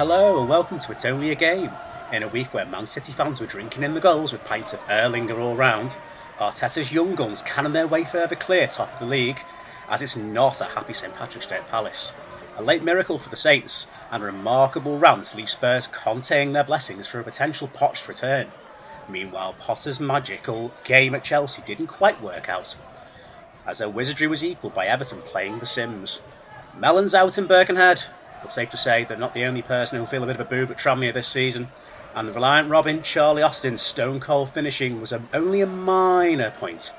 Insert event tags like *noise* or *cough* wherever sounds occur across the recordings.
Hello and welcome to It's Only a Game. In a week where Man City fans were drinking in the goals with pints of Erlinger all round, Arteta's young guns cannon their way further clear top of the league, as it's not a happy St Patrick's Day at Palace. A late miracle for the Saints, and a remarkable rant leaves Spurs contained their blessings for a potential Poch return. Meanwhile, Potter's magical game at Chelsea didn't quite work out, as their wizardry was equalled by Everton playing The Sims. Mellon's out in Birkenhead, but safe to say they're not the only person who'll feel a bit of a boob at Tranmere this season. And the reliant Robin, Charlie Austin's stone cold finishing was a, only a minor point,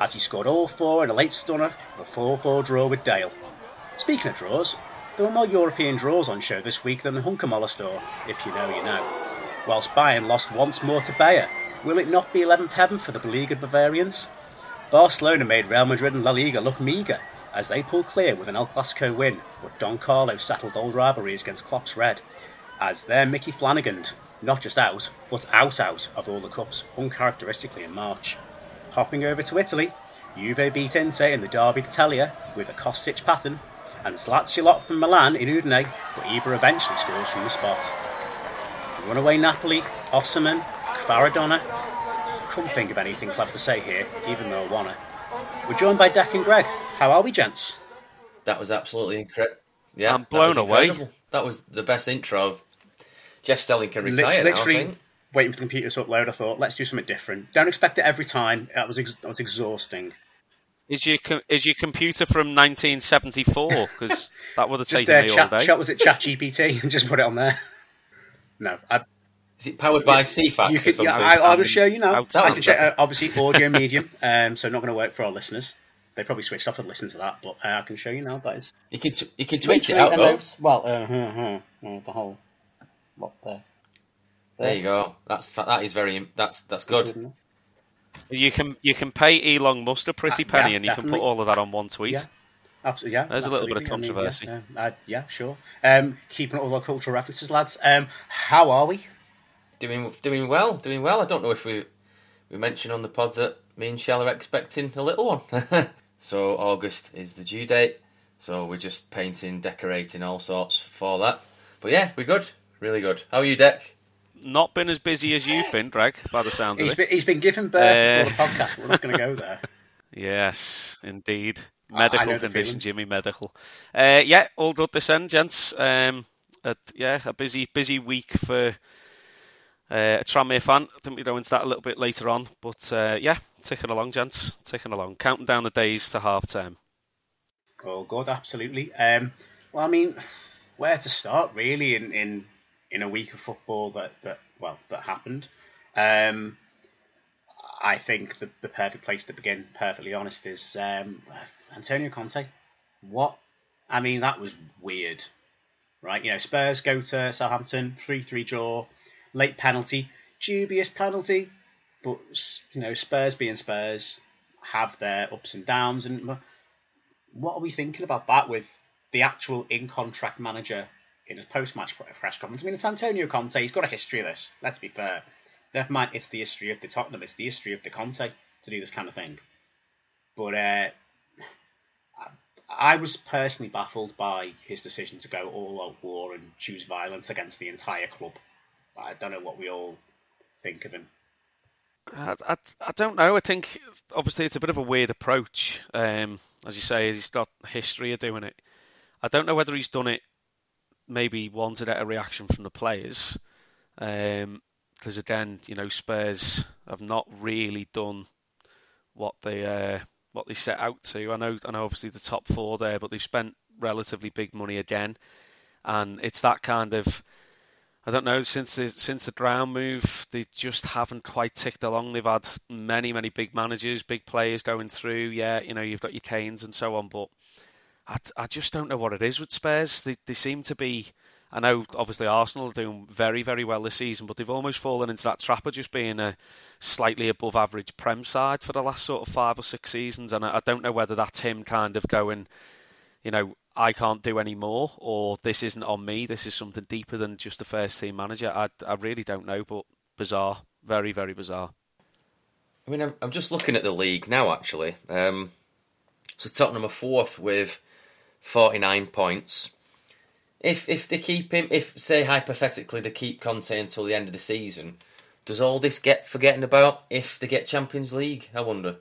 as he scored all four in a late stunner of a 4 4 draw with Dale. Speaking of draws, there were more European draws on show this week than the Hunkemöller store, if you know, you know. Whilst Bayern lost once more to Bayer, will it not be 11th heaven for the beleaguered Bavarians? Barcelona made Real Madrid and La Liga look meagre as they pulled clear with an El Clasico win, but Don Carlo settled old rivalries against Klopp's Red, as their Mickey Flanagan, not just out, but out out of all the cups, uncharacteristically in March. Hopping over to Italy, Juve beat Inter in the Derby d'Italia with a Kostic pattern, and Zlatchilot from Milan in Udine, but Ibra eventually scores from the spot. Runaway Napoli, Osserman, Kvaradonna, couldn't think of anything clever to say here, even though I wanna. We're joined by Dec and Greg. How are we, gents? That was absolutely incredible. Yeah, I'm blown that away. That was the best intro. Of... Jeff Stelling can Lit- retire now. I literally think. waiting for the computer to upload. I thought, let's do something different. Don't expect it every time. That was ex- that was exhausting. Is your com- is your computer from 1974? Because that would have *laughs* taken uh, me all day. chat was it Chat GPT and *laughs* just put it on there. No, I, Is it powered by CFAX you or could, something? yeah, I, I will outstanding. show you now. I can check, uh, obviously audio medium, *laughs* um, so not going to work for our listeners. They probably switched off and listened to that, but uh, I can show you now. That is You can t- you can tweet it out though. note- Well, uh, huh, huh, uh, the whole lot there. There you go. That's that is very that's that's good. You can you can pay Elon Musk a pretty Uh, penny, yeah, and you can put all of that on one tweet. Yeah. Absolutely, yeah. There's a little bit of absolutely. I mean, controversy. yeah, yeah, uh, yeah, sure. Um, keeping up with our cultural references, lads. Um, how are we? Doing doing well, doing well. I don't know if we we mentioned on the pod that me and Shell are expecting a little one. *laughs* so August is the due date. So we're just painting, decorating, all sorts for that. But yeah, we're good, really good. How are you, Dec? Not been as busy as you've been, Greg, by the sound of He's it. been, he's been given birth Uh, before the podcast. We're not going to go there. *laughs* Yes, indeed. I- I Medical condition. Jimmy. Medical. Uh, yeah, all good this end, gents. Um, at, yeah, a busy, busy week for uh, a Tranmere fan. I think we go into that a little bit later on, but uh, yeah, ticking along, gents. Ticking along, counting down the days to half term. Oh, good, absolutely. Um, well, I mean, where to start really in, in in a week of football that, that well that happened. Um, I think the the perfect place to begin, perfectly honest, is um, Antonio Conte. What? I mean, that was weird, right? You know, Spurs go to Southampton, three three draw, late penalty, dubious penalty, but you know, Spurs being Spurs have their ups and downs and what are we thinking about that with the actual in contract manager in a post match press conference? I mean, it's Antonio Conte. He's got a history of this. Let's be fair. Never mind, it's the history of the Tottenham. It's the history of the Conte to do this kind of thing. But uh, I was personally baffled by his decision to go all out war and choose violence against the entire club. I don't know what we all think of him. I, I, I don't know. I think obviously it's a bit of a weird approach. Um, as you say, he's got history of doing it. I don't know whether he's done it. Maybe wanted a reaction from the players, because again, you know, Spurs have not really done what they uh, what they set out to. I know, I know, obviously the top four there, but they've spent relatively big money again, and it's that kind of. I don't know since the since the Brown move, they just haven't quite ticked along. They've had many many big managers, big players going through. Yeah, you know you've got your Kanes and so on, but I, I just don't know what it is with Spurs. They they seem to be. I know obviously Arsenal are doing very very well this season, but they've almost fallen into that trap of just being a slightly above average Prem side for the last sort of five or six seasons, and I, I don't know whether that's him kind of going, you know, I can't do any more, or this isn't on me. This is something deeper than just the first team manager. I, I really don't know, but bizarre, very very bizarre. I mean, I'm, I'm just looking at the league now. Actually, um, so Tottenham are fourth with 49 points. If if they keep him, if say hypothetically they keep Conte until the end of the season, does all this get forgotten about if they get Champions League? I wonder.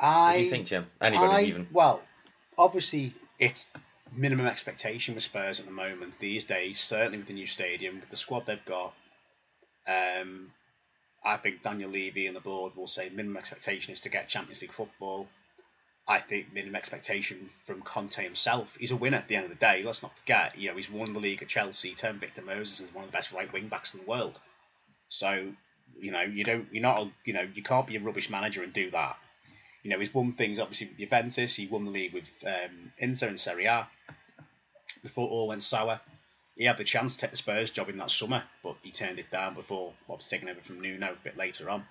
I, what do you think, Jim? Anybody I, even? Well, obviously it's minimum expectation with Spurs at the moment these days. Certainly with the new stadium, with the squad they've got. Um, I think Daniel Levy and the board will say minimum expectation is to get Champions League football. I think minimum expectation from Conte himself. He's a winner at the end of the day. Let's not forget, you know, he's won the league at Chelsea. Turned Victor Moses is one of the best right wing backs in the world. So, you know, you don't, you're not, a, you know, you can't be a rubbish manager and do that. You know, he's won things obviously with Juventus. He won the league with um, Inter and Serie A before it all went sour. He had the chance to take the Spurs job in that summer, but he turned it down before obviously taking over from Nuno a bit later on.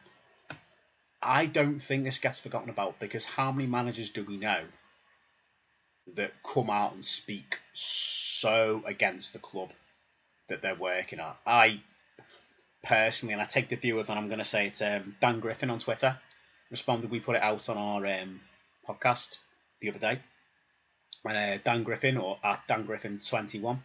I don't think this gets forgotten about because how many managers do we know that come out and speak so against the club that they're working at? I personally, and I take the view of, and I'm going to say it's um, Dan Griffin on Twitter, responded. We put it out on our um, podcast the other day. Uh, Dan Griffin, or at Dan Griffin21,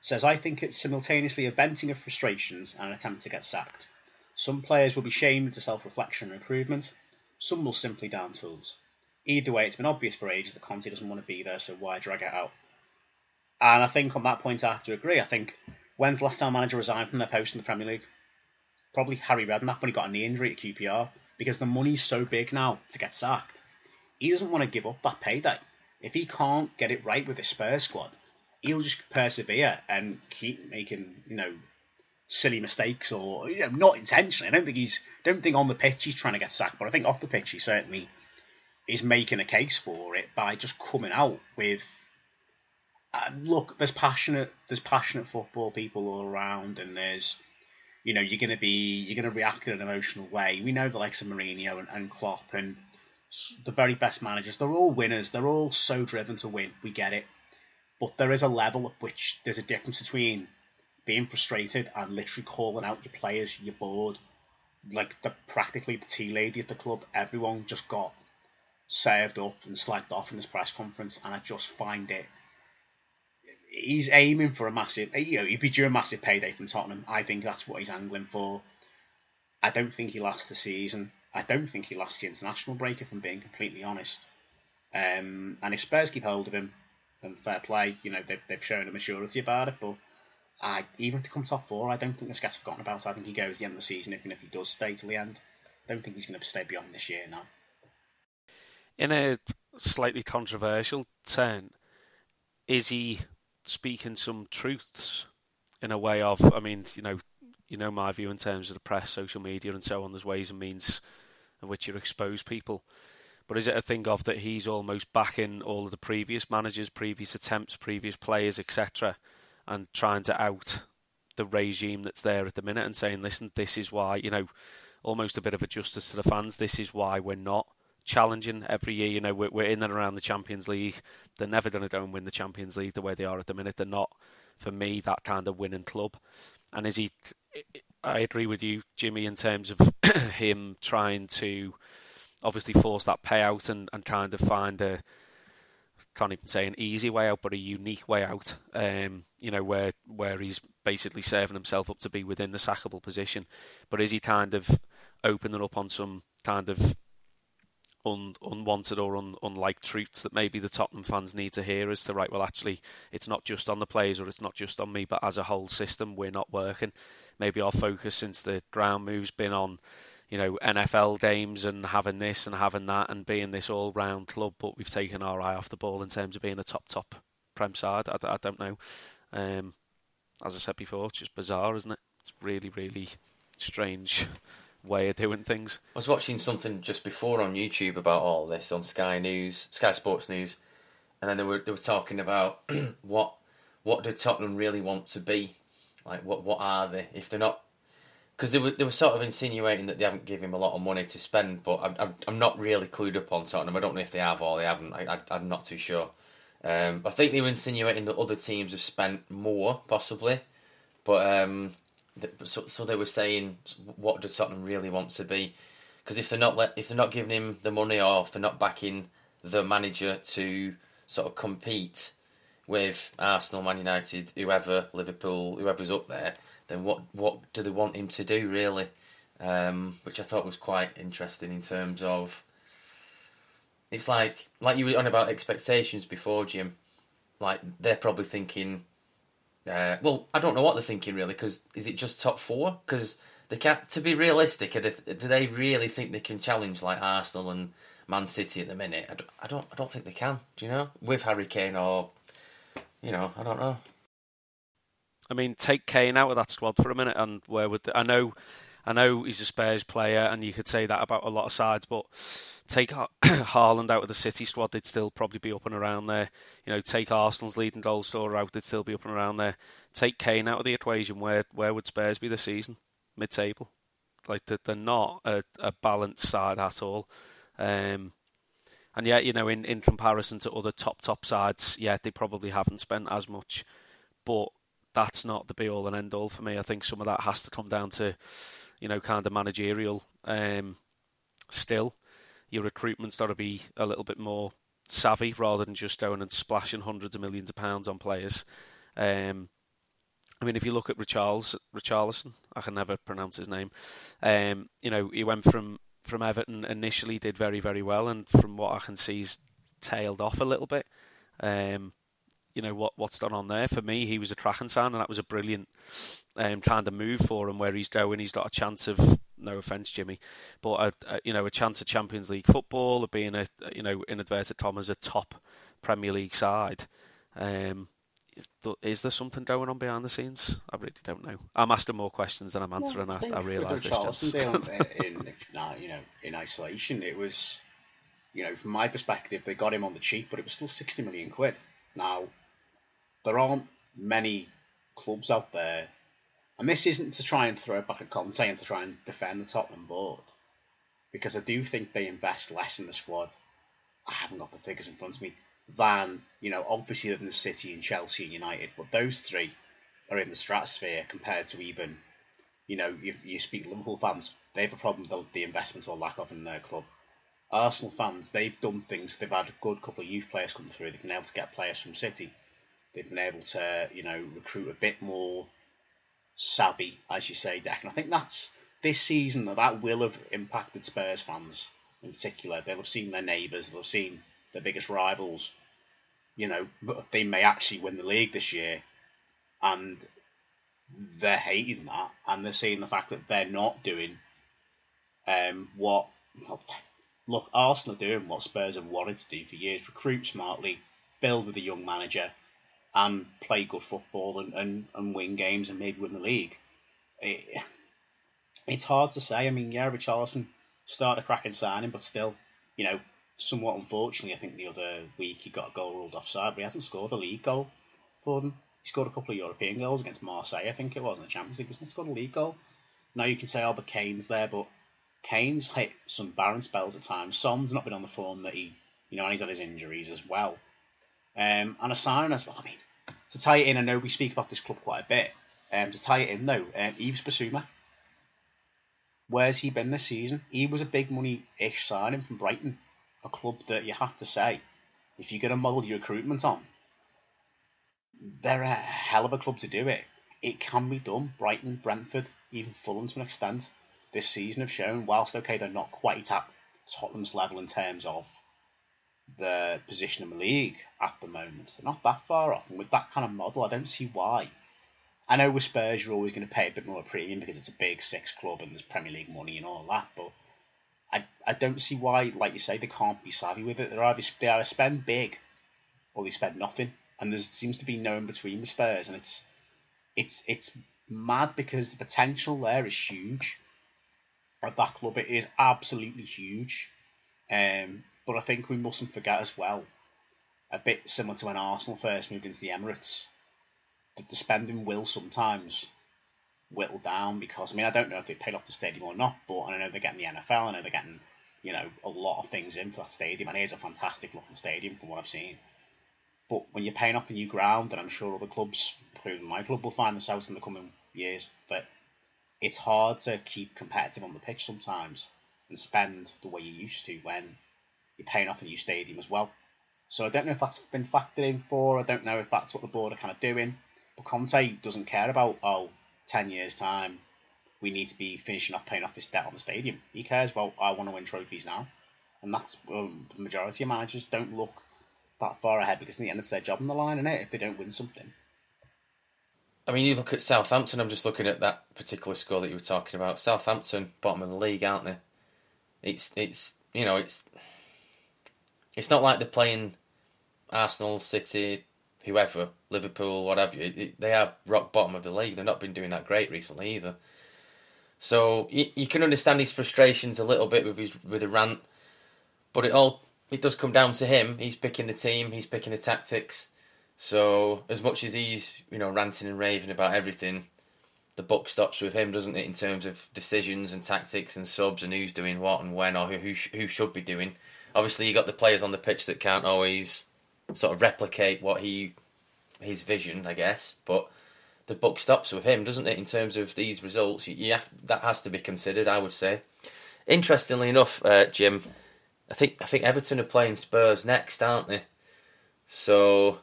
says, I think it's simultaneously a venting of frustrations and an attempt to get sacked. Some players will be shamed into self reflection and improvement, some will simply down tools. Either way, it's been obvious for ages that Conte doesn't want to be there, so why drag it out? And I think on that point, I have to agree. I think when's the last time manager resigned from their post in the Premier League? Probably Harry Redknapp when he got a knee injury at QPR, because the money's so big now to get sacked. He doesn't want to give up that payday. If he can't get it right with the Spurs squad, he'll just persevere and keep making, you know, silly mistakes or you know, not intentionally. I don't think he's don't think on the pitch he's trying to get sacked, but I think off the pitch he certainly is making a case for it by just coming out with uh, look. There's passionate there's passionate football people all around, and there's you know you're gonna be you're gonna react in an emotional way. We know the likes of Mourinho and, and Klopp and the very best managers. They're all winners. They're all so driven to win. We get it, but there is a level at which there's a difference between being frustrated and literally calling out your players, your board. Like the practically the tea lady at the club, everyone just got served up and slagged off in this press conference, and I just find it. He's aiming for a massive, you know, he'd be due a massive payday from Tottenham. I think that's what he's angling for. I don't think he lasts the season. I don't think he lasts the international break, if I'm being completely honest. Um, and if Spurs keep hold of him, then fair play. You know, they've, they've shown a maturity about it, but I even if he comes top four, I don't think this gets forgotten about. I think he goes the end of the season, even if he does stay to the end. I don't think he's going to stay beyond this year now. In a slightly controversial turn, is he speaking some truths in a way of? I mean, you know, you know my view in terms of the press, social media, and so on. There's ways and means in which you expose people. But is it a thing of that he's almost backing all of the previous managers, previous attempts, previous players, etc., and trying to out the regime that's there at the minute and saying, listen, this is why, you know, almost a bit of a justice to the fans. This is why we're not challenging every year. You know, we're, we're in and around the Champions League. They're never going to go and win the Champions League the way they are at the minute. They're not, for me, that kind of winning club. And is he? I agree with you, Jimmy, in terms of *coughs* him trying to obviously force that payout and, and kind of find a can't even say an easy way out, but a unique way out. Um, you know, where where he's basically serving himself up to be within the sackable position, but is he kind of opening up on some kind of un, unwanted or un, unlike truths that maybe the Tottenham fans need to hear as to right? Well, actually, it's not just on the players or it's not just on me, but as a whole system, we're not working. Maybe our focus since the ground move's been on you know, NFL games and having this and having that and being this all round club, but we've taken our eye off the ball in terms of being a top, top Prem side. I, I don't know. Um, as I said before, it's just bizarre, isn't it? It's really, really strange way of doing things. I was watching something just before on YouTube about all this on Sky News, Sky Sports News, and then they were they were talking about *clears throat* what what do Tottenham really want to be, like what what are they if they're not. Because they were, they were sort of insinuating that they haven't given him a lot of money to spend, but I'm, I'm, I'm not really clued up on Tottenham. I don't know if they have or they haven't. I, I, I'm not too sure. Um, I think they were insinuating that other teams have spent more, possibly, but um, so, so they were saying, what does Tottenham really want to be? Because if they're not let, if they're not giving him the money, or if they're not backing the manager to sort of compete with Arsenal, Man United, whoever, Liverpool, whoever's up there, then what what do they want him to do really? Um, which I thought was quite interesting in terms of it's like like you were on about expectations before, Jim. Like they're probably thinking, uh, well, I don't know what they're thinking really. Because is it just top four? Because they can't. To be realistic, they, do they really think they can challenge like Arsenal and Man City at the minute? I don't, I don't. I don't think they can. Do you know? With Harry Kane or, you know, I don't know. I mean, take Kane out of that squad for a minute, and where would they, I know? I know he's a Spurs player, and you could say that about a lot of sides, but take *clears throat* Haaland out of the City squad, they'd still probably be up and around there. You know, take Arsenal's leading goal scorer out, they'd still be up and around there. Take Kane out of the equation, where where would Spurs be this season? Mid-table, like they're not a, a balanced side at all. Um, and yet, you know, in, in comparison to other top top sides, yeah, they probably haven't spent as much, but that's not the be all and end all for me. I think some of that has to come down to, you know, kind of managerial. Um, still, your recruitment's got to be a little bit more savvy rather than just going and splashing hundreds of millions of pounds on players. Um, I mean, if you look at Richarlison, I can never pronounce his name. Um, you know, he went from from Everton initially, did very very well, and from what I can see, he's tailed off a little bit. Um, you know what what's done on there for me. He was a tracking sign, and that was a brilliant um, kind of move for him. Where he's going, he's got a chance of no offence, Jimmy, but a, a, you know a chance of Champions League football, of being a you know in inverted commas a top Premier League side. Um, is there something going on behind the scenes? I really don't know. I'm asking more questions than I'm answering. I, I, I realise this. Just... *laughs* in, in, you know, in isolation, it was, you know, from my perspective, they got him on the cheap, but it was still sixty million quid. Now, there aren't many clubs out there and this isn't to try and throw back at Conte and to try and defend the Tottenham board, because I do think they invest less in the squad. I haven't got the figures in front of me than you know obviously than the City and Chelsea and United, but those three are in the stratosphere compared to even you know if you speak Liverpool fans, they have a problem with the investment or lack of in their club. Arsenal fans, they've done things. They've had a good couple of youth players come through. They've been able to get players from City. They've been able to, you know, recruit a bit more savvy, as you say, Dec. And I think that's this season that will have impacted Spurs fans in particular. They'll have seen their neighbours, they'll have seen their biggest rivals. You know, they may actually win the league this year, and they're hating that, and they're seeing the fact that they're not doing um, what. Look, Arsenal are doing what Spurs have wanted to do for years: recruit smartly, build with a young manager, and play good football and, and, and win games and maybe win the league. It, it's hard to say. I mean, yeah, Richarlison started a cracking signing, but still, you know, somewhat unfortunately, I think the other week he got a goal ruled offside, but he hasn't scored a league goal for them. He scored a couple of European goals against Marseille, I think it was, in the Champions League. Not scored a league goal. Now you can say, oh, but Kane's there, but Kane's hit some barren spells at times. Son's not been on the form that he, you know, and he's had his injuries as well. Um, and a signing as well. I mean, to tie it in, I know we speak about this club quite a bit. Um, to tie it in though, um, Yves Bissouma. Where's he been this season? He was a big money ish signing from Brighton, a club that you have to say, if you're going to model your recruitment on, they're a hell of a club to do it. It can be done. Brighton, Brentford, even Fulham to an extent, this season have shown, whilst okay, they're not quite at Tottenham's level in terms of the position in the league at the moment. They're not that far off, and with that kind of model, I don't see why. I know with Spurs, you're always going to pay a bit more premium because it's a big six club and there's Premier League money and all that, but I, I don't see why, like you say, they can't be savvy with it. They're either, they either spend big or they spend nothing, and there seems to be no in between with Spurs, and it's it's it's mad because the potential there is huge. At that club, it is absolutely huge. Um, but I think we mustn't forget as well, a bit similar to when Arsenal first moved into the Emirates, that the spending will sometimes whittle down because I mean I don't know if they paid off the stadium or not, but I know they're getting the NFL, I know they're getting you know a lot of things in for that stadium, and it is a fantastic looking stadium from what I've seen. But when you're paying off a new ground, and I'm sure other clubs, including my club, will find themselves in the coming years that it's hard to keep competitive on the pitch sometimes and spend the way you used to when you're paying off a new stadium as well. So I don't know if that's been factored in for. I don't know if that's what the board are kind of doing. But Conte doesn't care about oh 10 years' time, we need to be finishing off paying off this debt on the stadium. He cares well. I want to win trophies now. And that's um, the majority of managers don't look that far ahead because in the end it's their job on the line, and it if they don't win something. I mean, you look at Southampton. I'm just looking at that particular score that you were talking about. Southampton, bottom of the league, aren't they? It's it's you know it's it's not like they're playing Arsenal, City, whoever, Liverpool, whatever. They are rock bottom of the league. They've not been doing that great recently either. So you, you can understand his frustrations a little bit with his with a rant, but it all it does come down to him. He's picking the team. He's picking the tactics. So as much as he's you know ranting and raving about everything, the buck stops with him, doesn't it? In terms of decisions and tactics and subs and who's doing what and when or who who, who should be doing. Obviously, you got the players on the pitch that can't always sort of replicate what he his vision, I guess. But the book stops with him, doesn't it? In terms of these results, you have, that has to be considered. I would say. Interestingly enough, uh, Jim, I think I think Everton are playing Spurs next, aren't they? So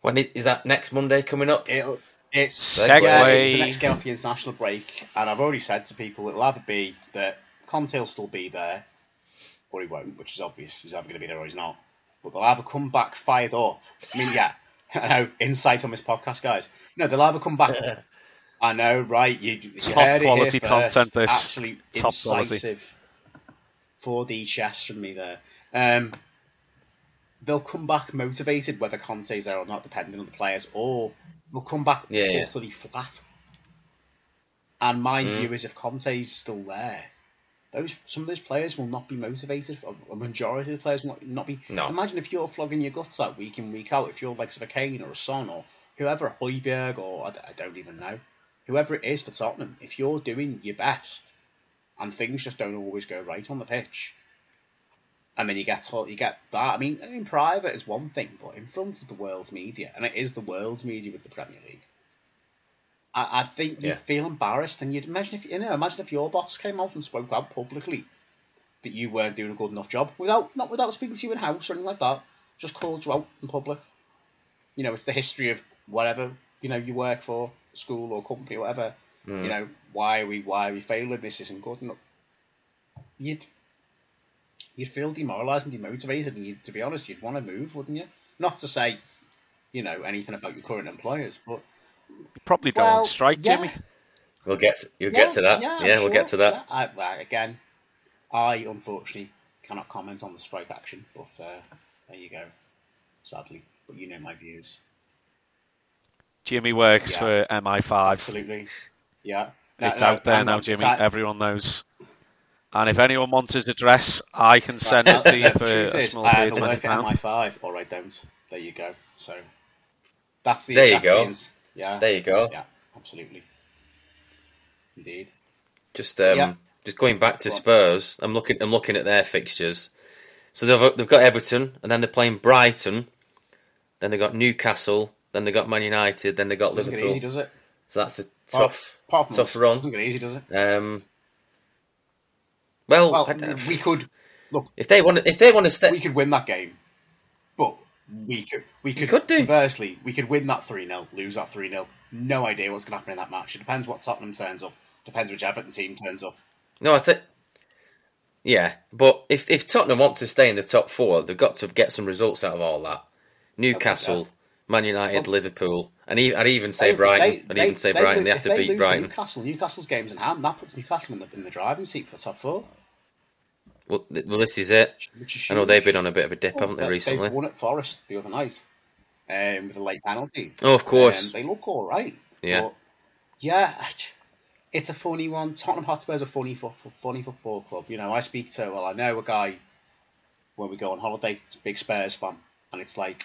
when is, is that next Monday coming up? It'll, it's, yeah, it's the next game off the international break, and I've already said to people it'll either be that Conte will still be there, or he won't, which is obvious. He's either going to be there or he's not. But they'll either come back fired up. I mean, yeah, *laughs* I know insight on this podcast, guys. No, they'll either come back. *laughs* I know, right? You, you Top heard it here quality first. content, this. Absolute Top quality. incisive 4D chess from me there. Um, they'll come back motivated, whether Conte's there or not, depending on the players, or they'll come back Yeah, yeah. utterly flat. And my Mm. view is, if Conte's still there, those some of those players will not be motivated. A majority of the players will not, not be. No. Imagine if you're flogging your guts out week in week out. If you're like of a Kane or a Son or whoever, a Højbjerg or I don't even know, whoever it is for Tottenham, if you're doing your best and things just don't always go right on the pitch, I mean, you get you get that. I mean, in private is one thing, but in front of the world's media, and it is the world's media with the Premier League. I, I think you'd Yeah. feel embarrassed, and you'd imagine if you know, imagine if your boss came out and spoke out publicly that you weren't doing a good enough job without not without speaking to you in house or anything like that. Just called you out in public. You know, it's the history of whatever you know you work for, school or company or whatever. You mm. know, why are we why are we failing? This isn't good enough. You'd you'd feel demoralised and demotivated, and you, to be honest, you'd want to move, wouldn't you? Not to say, you know, anything about your current employers, but Probably go Well, strike, yeah. Jimmy. We'll get to, you'll get to that. Yeah, I'm we'll sure. get to that. Yeah, I, well, again, I unfortunately cannot comment on the strike action, but uh, there you go. Sadly, but you know my views. Jimmy works Yeah. for MI5. Absolutely, yeah. No, It's no, out there hang now, on. Jimmy. That- Everyone knows. And if anyone wants his address, I can send it to you for a is, small fee of either twenty work at pounds. MI5 or I don't. There you go. So that's the There you go. the ins- Yeah, There you go. yeah, absolutely, indeed. Just um, Yeah. just going back to. Spurs. I'm looking. I'm looking at their fixtures. So they've they've got Everton, and then they're playing Brighton. Then they got Newcastle. Then they got Man United. Then they got Doesn't get Liverpool. easy, does it? So that's a tough, from tough run. Doesn't get easy, does it? Um, well, Well, we could look. if they want, if they want to stay, we could win that game, we could we could, could do. conversely we could win that three 0 lose that three 0 No idea what's going to happen in that match. It depends what Tottenham turns up. Depends which Everton team turns up. No, I think. Yeah, but if if Tottenham want to stay in the top four, they've got to get some results out of all that. Newcastle, Man United, Well- Liverpool, and e- I'd even say They- Brighton. I'd they- even say they Brighton. They have to beat Brighton. Newcastle, Newcastle's games in hand. That puts Newcastle in the, in the driving seat for the top four. Well, th- well, this is it. I know they've been on a bit of a dip, haven't they, They- recently? They've won at Forest the other night. um, with a late penalty. Oh, of course. Um, they look all right. Yeah. But, yeah, it's a funny one. Tottenham Hotspur's a funny, fo- funny football club. You know, I speak to, well, I know a guy when we go on holiday, big Spurs fan, and it's like,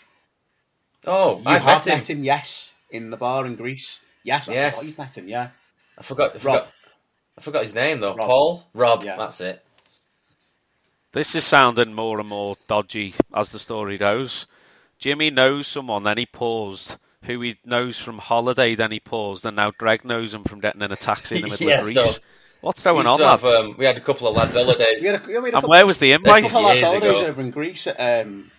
Oh, you I have met him. yes, in the bar in Greece. Yes, I Yes. forgot you've met him, yeah. I forgot. I Rob. forgot. I forgot his name though. Rob. Paul. Rob. Yeah. That's it. This is sounding more and more dodgy as the story goes. Jimmy knows someone, then he paused. Who he knows from holiday, then he paused, and now Greg knows him from getting in a taxi in the middle *laughs* Yeah, of Greece. so- What's going on, to have, lads? um, we had a couple of lads' *laughs* holidays. We had a, we had a and couple, where was the invite? This couple of years holidays ago. over in Greece at um,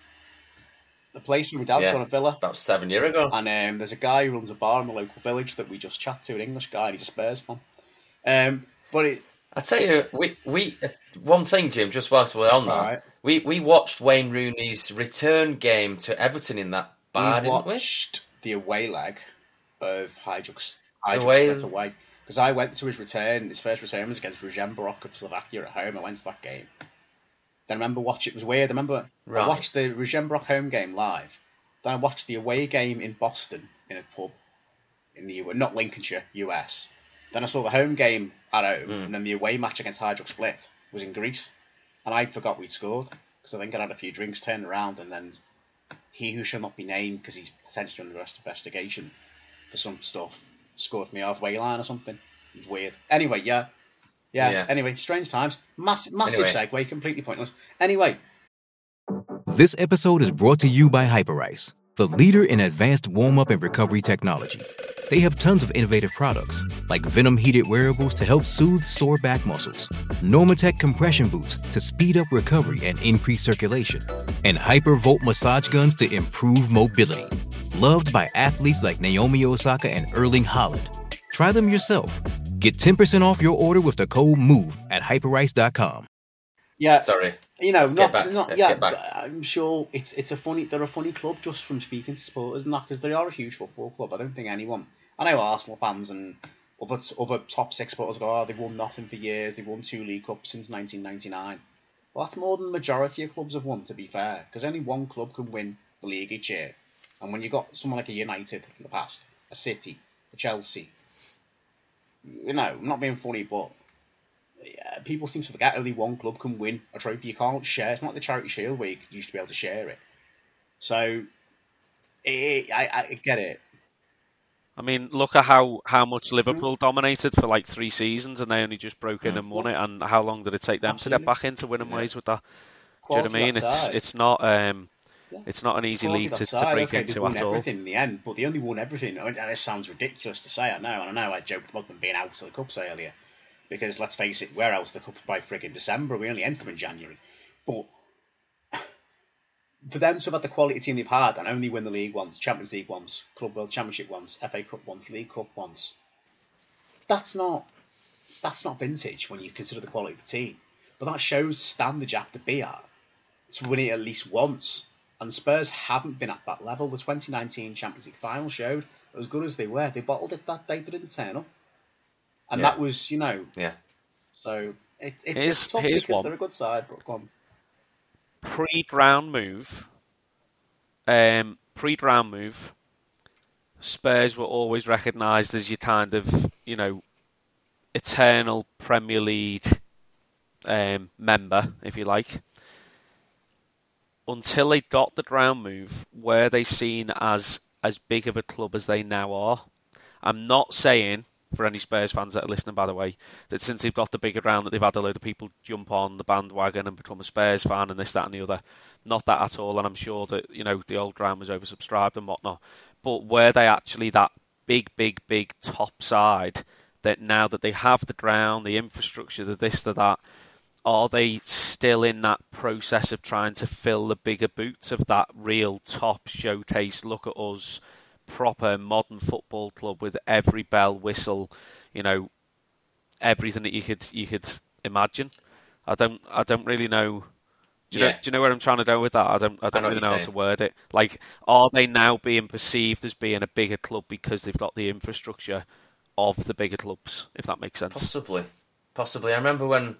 the place where my dad's Yeah. got a villa. About seven years ago. And um, there's a guy who runs a bar in the local village that we just chat to, an English guy, and he's a Spurs fan. Um, but it, I tell you, we we one thing, Jim. Just whilst we're on that, Alright. we we watched Wayne Rooney's return game to Everton in that bar, we didn't we? watched the away leg of. Hajduk Away-. Because I went to his return, his first return was against Ružomberok of Slovakia at home. I went to that game. Then I remember watch it was weird. I remember Right. I watched the Ružomberok home game live. Then I watched the away game in Boston in a pub in the U not Lincolnshire, US. Then I saw the home game at home, Hmm. and then the away match against Hajduk Split was in Greece. And I forgot we'd scored because I think I had a few drinks, turned around, and then he who shall not be named because he's potentially under arrest investigation for some stuff scored me off way line or something. It was weird. Anyway, yeah. Yeah. Yeah. Anyway, strange times. Massive, massive Anyway. segue, completely pointless. Anyway, This episode is brought to you by Hyperice, the leader in advanced warm up and recovery technology. They have tons of innovative products, like Venom heated wearables to help soothe sore back muscles, Normatec compression boots to speed up recovery and increase circulation, and Hypervolt massage guns to improve mobility. Loved by athletes like Naomi Osaka and Erling Haaland. Try them yourself. Get 10% off your order with the code MOVE at hyperice.com. yeah. Sorry. you know, Let's not, get back. not Let's yeah. get back. I'm sure it's it's a funny. They're a funny club just from speaking to supporters and that because they are a huge football club. I don't think anyone. I know Arsenal fans and other other top six supporters go, oh, they've won nothing for years. They've won two league cups since 1999. Well, that's more than the majority of clubs have won. To be fair, because only one club can win the league each year, and when you've got someone like a United in the past, a City, a Chelsea. You know, I'm not being funny, but yeah, people seem to forget only one club can win a trophy. You can't share. It's not the Charity Shield where you used to be able to share it. So, it, I, I get it. I mean, look at how, how much Liverpool dominated for like three seasons, and they only just broke in and won it. And how long did it take them to get back into winning ways with that? Do you know what I mean? It's side. it's not um, Yeah. it's not an easy Quality league that to, to break okay, into won at all. everything in the end, but they only won everything. I mean, and it sounds ridiculous to say, I know, and I know I joked about them being out of the cups earlier, because let's face it, we're out of the cups by frigging December. We only enter them in January, but for them to have had the quality team they've had and only win the league once, Champions League once, Club World Championship once, FA Cup once, League Cup once, that's not that's not vintage when you consider the quality of the team. But that shows the standard you have to be at to win it at least once. And Spurs haven't been at that level. The 2019 Champions League final showed as good as they were. They bottled it that day. They didn't turn up, and Yeah. that was, you know, Yeah. so it, it's, it's tough because one. they're a good side. But go on. Pre-ground move, um, pre-ground move, Spurs were always recognised as your kind of, you know, eternal Premier League um, member, if you like. Until they got the ground move, were they seen as as big of a club as they now are? I'm not saying for any Spurs fans that are listening, by the way, that since they've got the bigger ground, that they've had a load of people jump on the bandwagon and become a Spurs fan and this, that, and the other. Not that at all, and I'm sure that you know the old ground was oversubscribed and whatnot. But were they actually that big, big, big top side that now that they have the ground, the infrastructure, the this, the that, are they still in that process of trying to fill the bigger boots of that real top showcase? Look at us, proper modern football club with every bell, whistle, you know, everything that you could you could imagine. I don't I don't really know. Do you, know, do you know where I'm trying to go with that? I don't. I don't know really know how to word it. Like, are they now being perceived as being a bigger club because they've got the infrastructure of the bigger clubs? If that makes sense. Possibly. Possibly. I remember when,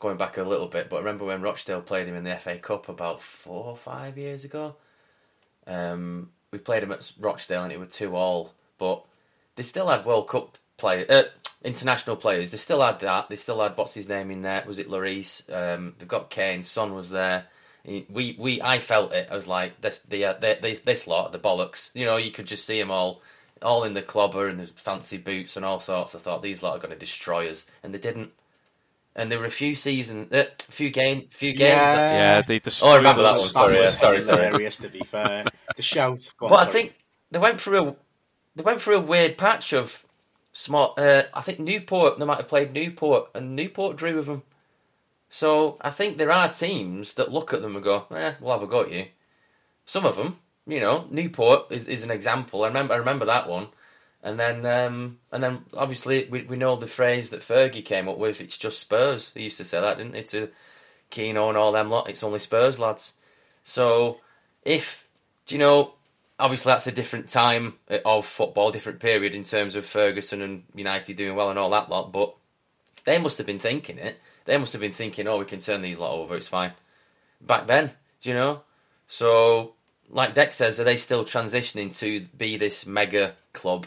going back a little bit, but I remember when Rochdale played him in the FA Cup about four or five years ago. Um, we played them at Rochdale and it was two all, but they still had World Cup players, uh, international players. They still had that. They still had what's his name in there? Was it Lloris? Um, they've got Kane. Son was there. We we I felt it. I was like this the uh, this this lot the bollocks. You know, you could just see them all all in the clobber and the fancy boots and all sorts. I thought these lot are going to destroy us, and they didn't. And there were a few seasons, a uh, few game, few games. Yeah, yeah they destroyed. Oh, I remember that one. Sorry, yeah, sorry, sorry. Hilarious, to be fair, the shout. On, but sorry. I think they went through a they went through a weird patch of smart. Uh, I think Newport. They might have played Newport, and Newport drew with them. So I think there are teams that look at them and go, "Eh, we'll have a go at you." Some of them, you know, Newport is, is an example. I remember I remember that one, and then um, and then obviously we we know the phrase that Fergie came up with. It's just Spurs. He used to say that, didn't it? To Keano and all them lot. It's only Spurs lads. So if do you know? Obviously, that's a different time of football, different period in terms of Ferguson and United doing well and all that lot. But they must have been thinking it they must have been thinking, oh, we can turn these lot over, it's fine. Back then, do you know? So, like Dec says, are they still transitioning to be this mega club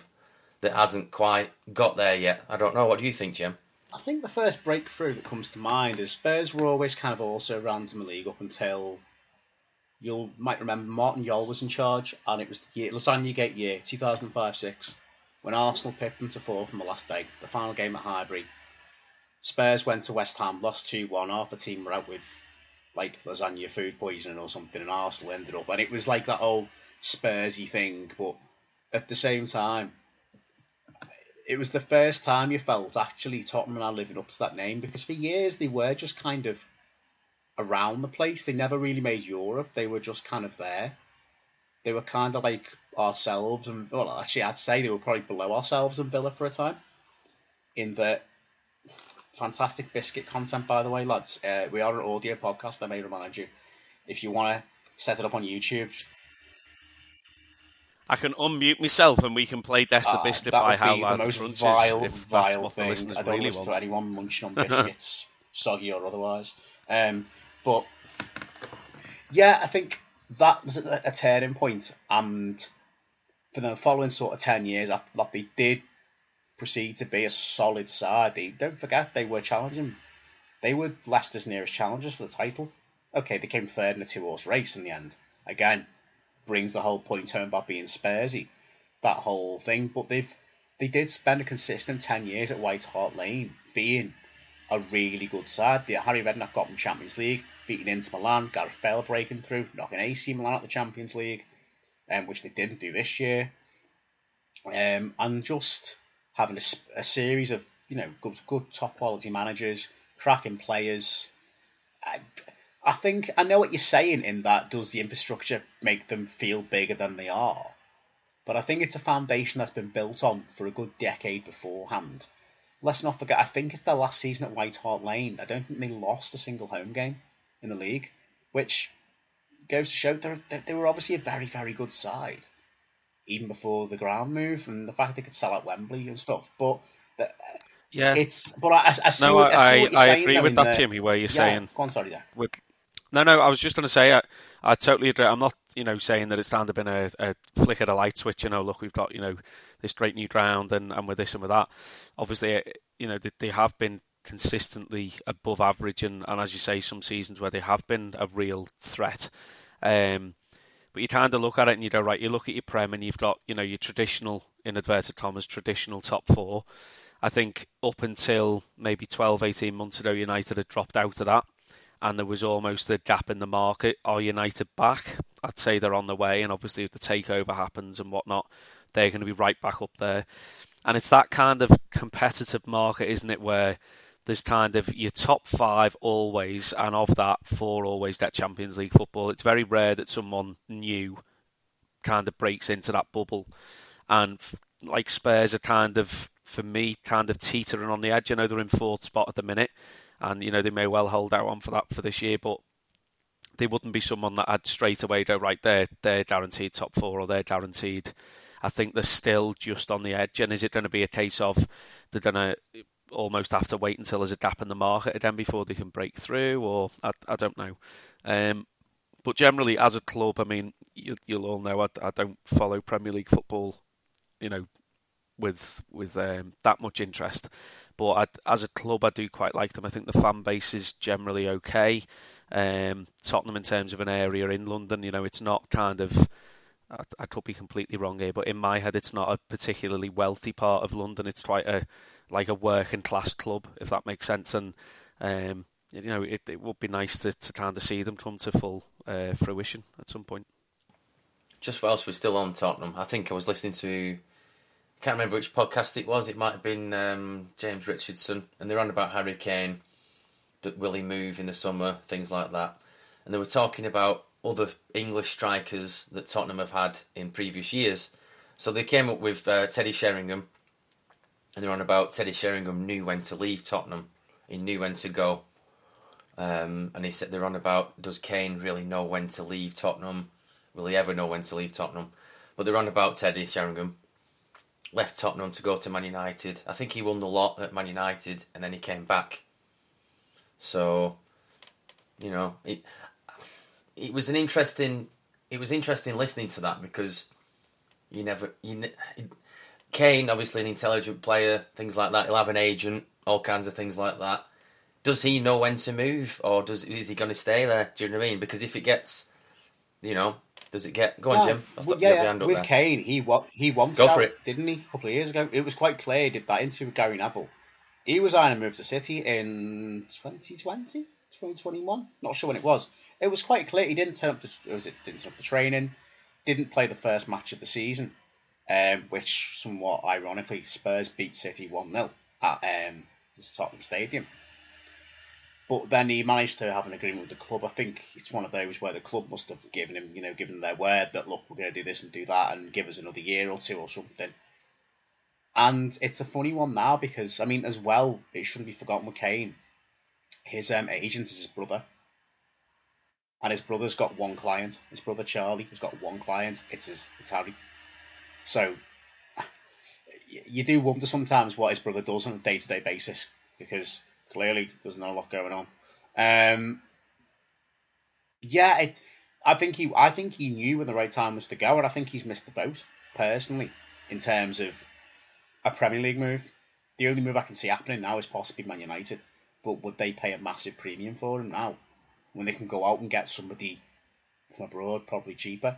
that hasn't quite got there yet? I don't know. What do you think, Jim? I think the first breakthrough that comes to mind is Spurs were always kind of also the league up until you might remember Martin Jol was in charge, and it was the year, Lasagna Gate year, 2005-6, when Arsenal picked them to fourth on the last day, the final game at Highbury. Spurs went to West Ham, lost 2 1. Half the team were out with like lasagna food poisoning or something, and Arsenal ended up. And it was like that old Spursy thing, but at the same time, it was the first time you felt actually Tottenham are living up to that name because for years they were just kind of around the place. They never really made Europe, they were just kind of there. They were kind of like ourselves, and well, actually, I'd say they were probably below ourselves and Villa for a time. In that fantastic biscuit content, by the way, lads. Uh, we are an audio podcast. I may remind you, if you want to set it up on YouTube. I can unmute myself and we can play Des the uh, Biscuit by How Loud the, most the vile, if vile thing. I don't really listen want. to anyone munching on *laughs* biscuits, soggy or otherwise. Um, but yeah, I think that was a, a turning point, and for the following sort of ten years, after that they did proceed to be a solid side. They, don't forget they were challenging. They were Leicester's nearest challengers for the title. Okay, they came third in a two horse race in the end. Again, brings the whole point home about being Spursy, that whole thing. But they've they did spend a consistent ten years at White Hart Lane being a really good side. The Harry Redknapp got them Champions League, beating Inter Milan, Gareth Bale breaking through, knocking AC Milan out of the Champions League, um, which they didn't do this year. Um, and just having a, a series of you know good, good top quality managers, cracking players. I, I think I know what you're saying in that does the infrastructure make them feel bigger than they are, but I think it's a foundation that's been built on for a good decade beforehand. Let's not forget, I think it's their last season at White Hart Lane. I don't think they lost a single home game in the league, which goes to show they they were obviously a very very good side even before the ground move and the fact they could sell out Wembley and stuff. But the, yeah, it's but I, I see. No, what, I, I, I agree with that, the, Jimmy. Where you're yeah, saying, go on, sorry, yeah. With, no, no, I was just going to say, I, I totally agree. I'm not, you know, saying that it's to been a, a flick of a light switch. You know, look, we've got, you know, this great new ground, and, and with this and with that. Obviously, you know, they, they have been consistently above average, and, and as you say, some seasons where they have been a real threat. Um, but you kind of look at it and you go, right, you look at your Prem and you've got, you know, your traditional, in inverted commas, traditional top four. I think up until maybe 12, 18 months ago, United had dropped out of that and there was almost a gap in the market. Are United back? I'd say they're on the way, and obviously if the takeover happens and whatnot, they're going to be right back up there. And it's that kind of competitive market, isn't it, where there's kind of your top five always, and of that, four always get Champions League football. It's very rare that someone new kind of breaks into that bubble. And like Spurs are kind of, for me, kind of teetering on the edge. I know they're in fourth spot at the minute, and you know they may well hold out on for that for this year, but they wouldn't be someone that I'd straight away go right there. They're guaranteed top four, or they're guaranteed. I think they're still just on the edge. And is it going to be a case of they're going to almost have to wait until there's a gap in the market again before they can break through, or I, I don't know. Um, but generally, as a club, I mean, you, will all know I, I, don't follow Premier League football, you know, with with um, that much interest. But I, as a club, I do quite like them. I think the fan base is generally okay. Um, Tottenham, in terms of an area in London, you know, it's not kind of. I, I could be completely wrong here, but in my head, it's not a particularly wealthy part of London. It's quite a like a working class club, if that makes sense. And um, you know, it, it would be nice to, to kind of see them come to full uh, fruition at some point. Just whilst we're still on Tottenham, I think I was listening to, can't remember which podcast it was. It might have been um, James Richardson, and they're on about Harry Kane. Will he move in the summer? Things like that, and they were talking about other English strikers that Tottenham have had in previous years. So they came up with uh, Teddy Sheringham, and they're on about Teddy Sheringham knew when to leave Tottenham. He knew when to go. Um, and he said they're on about does Kane really know when to leave Tottenham? Will he ever know when to leave Tottenham? But they're on about Teddy Sheringham. Left Tottenham to go to Man United. I think he won the lot at Man United and then he came back. So, you know, it it was an interesting it was interesting listening to that because you never you Kane obviously an intelligent player, things like that. He'll have an agent, all kinds of things like that does he know when to move, or does is he going to stay there? Do you know what I mean? Because if it gets, you know, does it get? Go on, Jim. Well, yeah, with there. Kane, he wa- he wanted Go for it. didn't he? A couple of years ago, it was quite clear he did that interview with Gary Neville. He was on a move to City in 2020, 2021. Not sure when it was. It was quite clear he didn't turn up. To, was it didn't turn up the training? Didn't play the first match of the season, um, which somewhat ironically Spurs beat City one 0 at um, the Tottenham Stadium. But then he managed to have an agreement with the club. I think it's one of those where the club must have given him, you know, given their word that look, we're going to do this and do that, and give us another year or two or something. And it's a funny one now because I mean, as well, it shouldn't be forgotten Kane. His um, agent is his brother, and his brother's got one client. His brother Charlie has got one client. It's his, it's Harry. So you do wonder sometimes what his brother does on a day to day basis because clearly there's not a lot going on. Um, yeah, it. I think he. I think he knew when the right time was to go, and I think he's missed the boat personally in terms of a Premier League move. The only move I can see happening now is possibly Man United, but would they pay a massive premium for him now when they can go out and get somebody from abroad probably cheaper?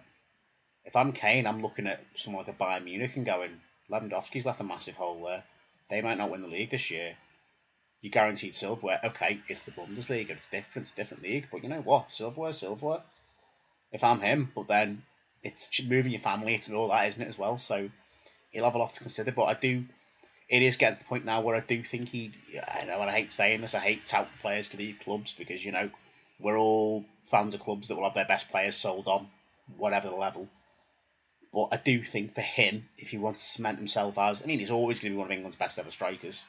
If I'm Kane, I'm looking at someone like a Bayern Munich and going, Lewandowski's left a massive hole there. They might not win the league this year, you guaranteed silverware. Okay, it's the Bundesliga, it's different, it's different league, but you know what? Silverware, silverware. If I'm him, but then it's moving your family, it's all that, isn't it, as well? So he'll have a lot to consider. But I do, it is getting to the point now where I do think he, I know, and I hate saying this, I hate touting players to leave clubs because, you know, we're all fans of clubs that will have their best players sold on, whatever the level. But I do think for him, if he wants to cement himself as, I mean, he's always going to be one of England's best ever strikers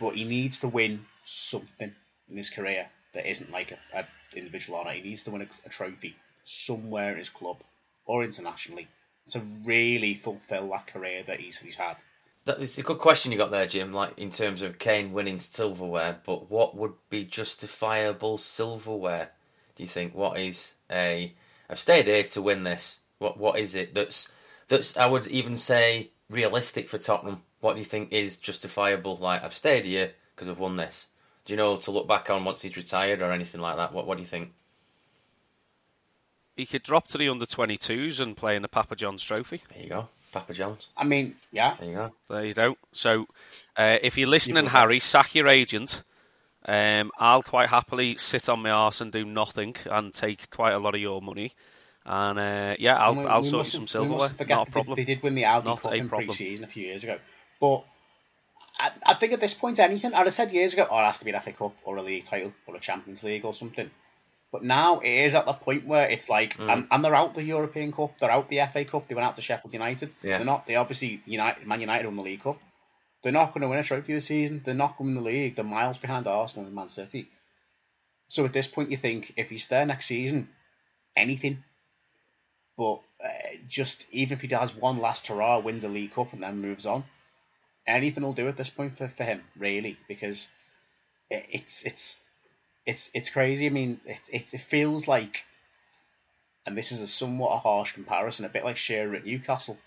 but he needs to win something in his career that isn't like a, a individual honour. He needs to win a, a, trophy somewhere in his club or internationally to really fulfil that career that he's, he's had. That's a good question you got there, Jim. Like in terms of Kane winning silverware, but what would be justifiable silverware? Do you think? What is a? I've stayed here to win this. What what is it that's that's I would even say realistic for Tottenham? What do you think is justifiable? Like I've stayed here because I've won this. Do you know to look back on once he's retired or anything like that? What What do you think? He could drop to the under 22s and play in the Papa John's Trophy. There you go. Papa John's. I mean, yeah. There you go. There you go. So, uh, if you're listening, you Harry, sack your agent. Um, I'll quite happily sit on my arse and do nothing and take quite a lot of your money. And uh, yeah, I'll, we, I'll we sort you some silverware. Not a problem. They, did win the Audi Not Cup in pre-season a few years ago, but I, I think at this point, anything I'd have said years ago, oh, it has to be an FA Cup or a league title or a Champions League or something. But now it is at the point where it's like, mm. and, and, they're out the European Cup, they're out the FA Cup, they went out to Sheffield United. Yeah. They're not. They obviously United, Man United won the League Cup. They're not going to win a trophy this season. They're not going to win the league. They're miles behind Arsenal and Man City. So at this point, you think if he's there next season, anything but uh, just even if he does one last hurrah, wins the League Cup, and then moves on, anything will do at this point for, for him, really, because it, it's it's it's it's crazy. I mean, it, it, it feels like and this is a somewhat a harsh comparison, a bit like Shearer at Newcastle.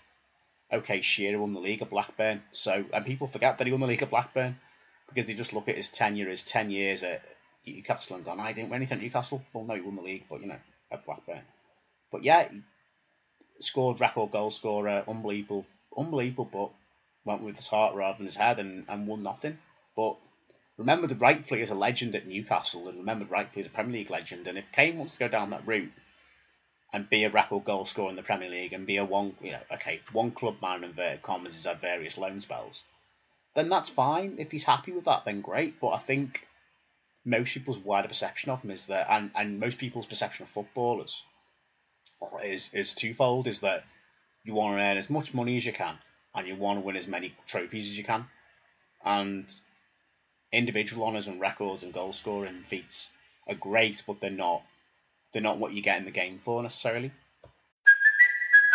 Okay, Shearer won the league at Blackburn, so and people forget that he won the league at Blackburn because they just look at his tenure as ten years at Newcastle and gone, I didn't win anything at Newcastle. Well, no, he won the league, but you know, at Blackburn. But yeah, scored record goal scorer, unbelievable, unbelievable, but went with his heart rather than his head and, and won nothing. But remembered rightfully as a legend at Newcastle and remembered rightfully as a Premier League legend. And if Kane wants to go down that route and be a record goal scorer in the Premier League and be a one, you know, okay, one club man in inverted commas has had various loan spells, then that's fine. If he's happy with that, then great. But I think most people's wider perception of him is that, and, and most people's perception of footballers is is twofold: is that you want to earn as much money as you can, and you want to win as many trophies as you can, and individual honours and records and goal scoring feats are great, but they're not they're not what you get in the game for necessarily.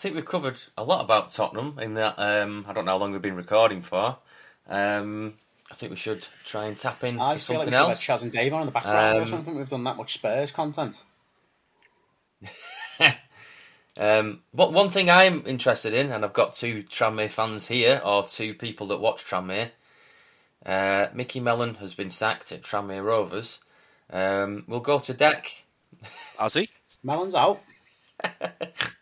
I think we've covered a lot about Tottenham in that. Um, I don't know how long we've been recording for. Um, I think we should try and tap into I feel like something we else. Chas and Dave on in the background or Um, something. We've done that much Spurs content. *laughs* Um, but one thing I'm interested in, and I've got two Tranmere fans here, or two people that watch Tranmere. Uh, Micky Mellon has been sacked at Tranmere Rovers. Um, we'll go to Dec. Has he? Mellon's out. *laughs*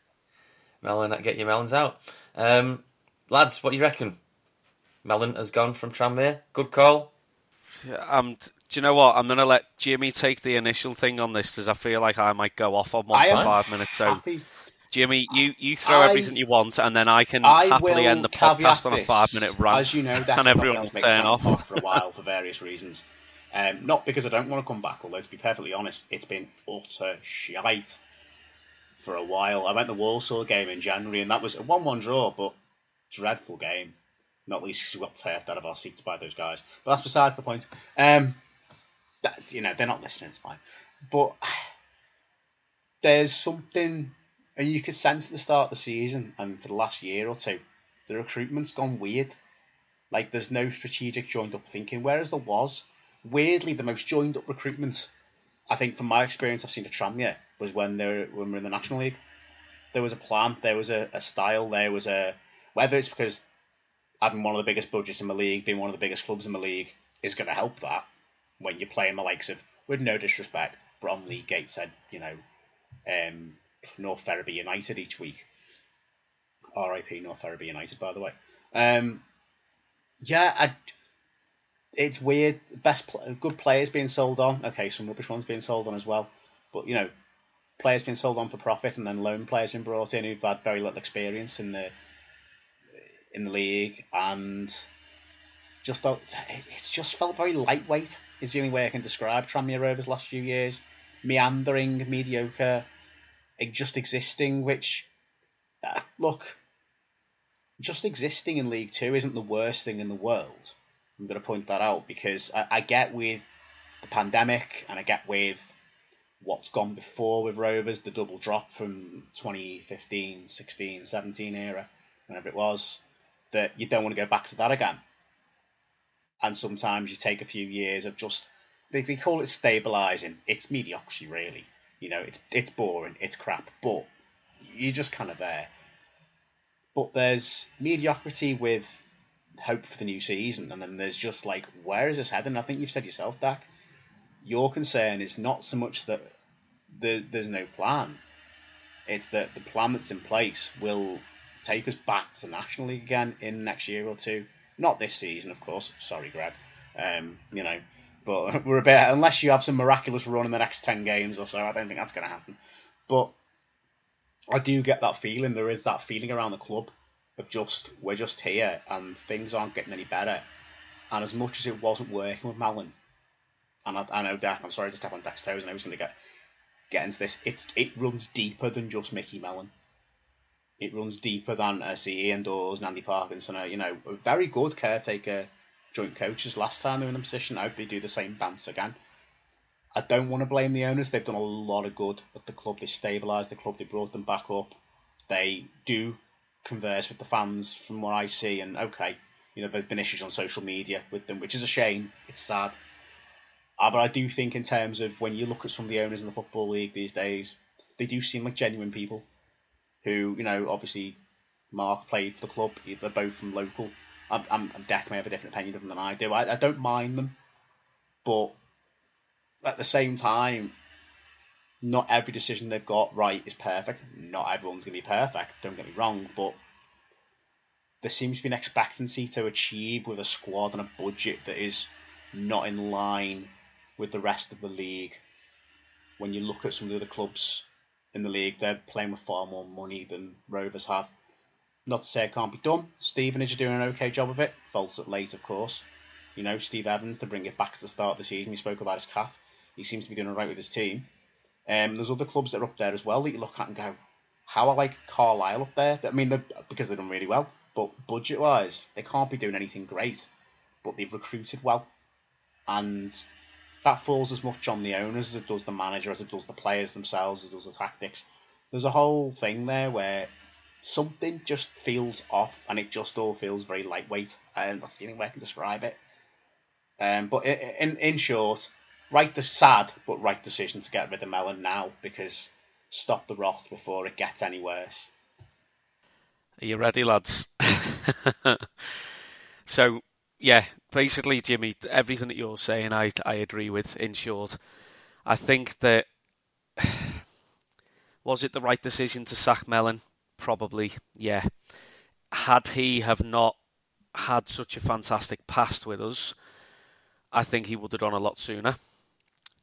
Mellon, get your melons out. Um, lads, what do you reckon? Mellon has gone from Tranmere. Good call. Um, do you know what? I'm going to let Jimmy take the initial thing on this because I feel like I might go off on one I for am five minutes. So, Happy. Jimmy, you, you throw I- everything you want, and then I can I happily end the podcast on a five minute rant. As you know, Dex, *laughs* and I'm not everyone will turn off. for a *laughs* while for various reasons. Um, not because I don't want to come back, although to be perfectly honest, it's been utter shite for a while. I went to the Walsall game in January, and that was a one-one draw, but dreadful game. Not least because we got turfed out of our seats by those guys. But that's besides the point. Um, that, you know, they're not listening. It's fine. But there's something, and you could sense at the start of the season and for the last year or two, the recruitment's gone weird. Like there's no strategic joined up thinking, whereas there was. Weirdly, the most joined up recruitment, I think, from my experience, I've seen a tram Tranmere was when they when we were in the National League. There was a plan, there was a, a style, there was a whether it's because having one of the biggest budgets in the league, being one of the biggest clubs in the league, is going to help that when you're playing the likes of, with no disrespect, Bromley, Gateshead, you know, um, North Ferriby United each week. R.I.P. North Ferriby United, by the way. Um, yeah, I, it's weird. Best pl- good players being sold on. Okay, some rubbish ones being sold on as well. But you know, players being sold on for profit, and then loan players being brought in who've had very little experience in the in the league, and just it's just felt very lightweight. Is the only way I can describe Tranmere Rovers last few years. Meandering, mediocre, just existing. Which, uh, look, just existing in League Two isn't the worst thing in the world. I'm going to point that out because I, I get with the pandemic and I get with what's gone before with Rovers, the double drop from 2015, 16, 17 era, whenever it was, that you don't want to go back to that again. And sometimes you take a few years of just, they, they call it stabilising. It's mediocrity, really. You know, it's it's boring, it's crap, but you're just kind of there. But there's mediocrity with hope for the new season, and then there's just like, where is this heading? I think you've said yourself, Dec. Your concern is not so much that the, there's no plan; it's that the plan that's in place will take us back to the National League again in next year or two. Not this season, of course. Sorry, Greg. Um, you know, but *laughs* we're a bit unless you have some miraculous run in the next ten games or so. I don't think that's going to happen. But I do get that feeling. There is that feeling around the club of just we're just here and things aren't getting any better. And as much as it wasn't working with Mellon, and I, I know Dec, I'm sorry to step on Dec's toes, and I was going to get. get into this. It's it runs deeper than just Micky Mellon. It runs deeper than uh, see Ian Dawes and Andy Parkinson are, you know, a very good caretaker joint coaches last time they were in a position. I hope they do the same bounce again. I don't want to blame the owners. They've done a lot of good at the club. They stabilised the club. They brought them back up. They do converse with the fans from what I see. And okay, you know, there's been issues on social media with them, which is a shame. It's sad. Uh, but I do think, in terms of when you look at some of the owners in the Football League these days, they do seem like genuine people who, you know, obviously Mark played for the club. They're both from local. I'm, I'm, Dec may have a different opinion of them than I do. I, I don't mind them, but at the same time, not every decision they've got right is perfect. Not everyone's going to be perfect, don't get me wrong, but there seems to be an expectancy to achieve with a squad and a budget that is not in line with the rest of the league. When you look at some of the other clubs in the league, they're playing with far more money than Rovers have. Not to say it can't be done. Stevenage are doing an okay job of it. Faults it late, of course. You know, Steve Evans, to bring it back to the start of the season, we spoke about his cat. He seems to be doing alright with his team. Um, there's other clubs that are up there as well that you look at and go, how are like Carlisle up there? I mean, because they've done really well, but budget wise, they can't be doing anything great. But they've recruited well, and that falls as much on the owners as it does the manager, as it does the players themselves, as it does the tactics. There's a whole thing there where something just feels off, and it just all feels very lightweight. And that's the only way I can describe it. Um, but in in short, right the sad but right decision to get rid of Mellon now because stop the rot before it gets any worse. Are you ready, lads? *laughs* so yeah, basically, Jimmy, everything that you're saying, I I agree with. In short, I think that *sighs* was it the right decision to sack Mellon? Probably, yeah. Had he have not had such a fantastic past with us, I think he would have done a lot sooner.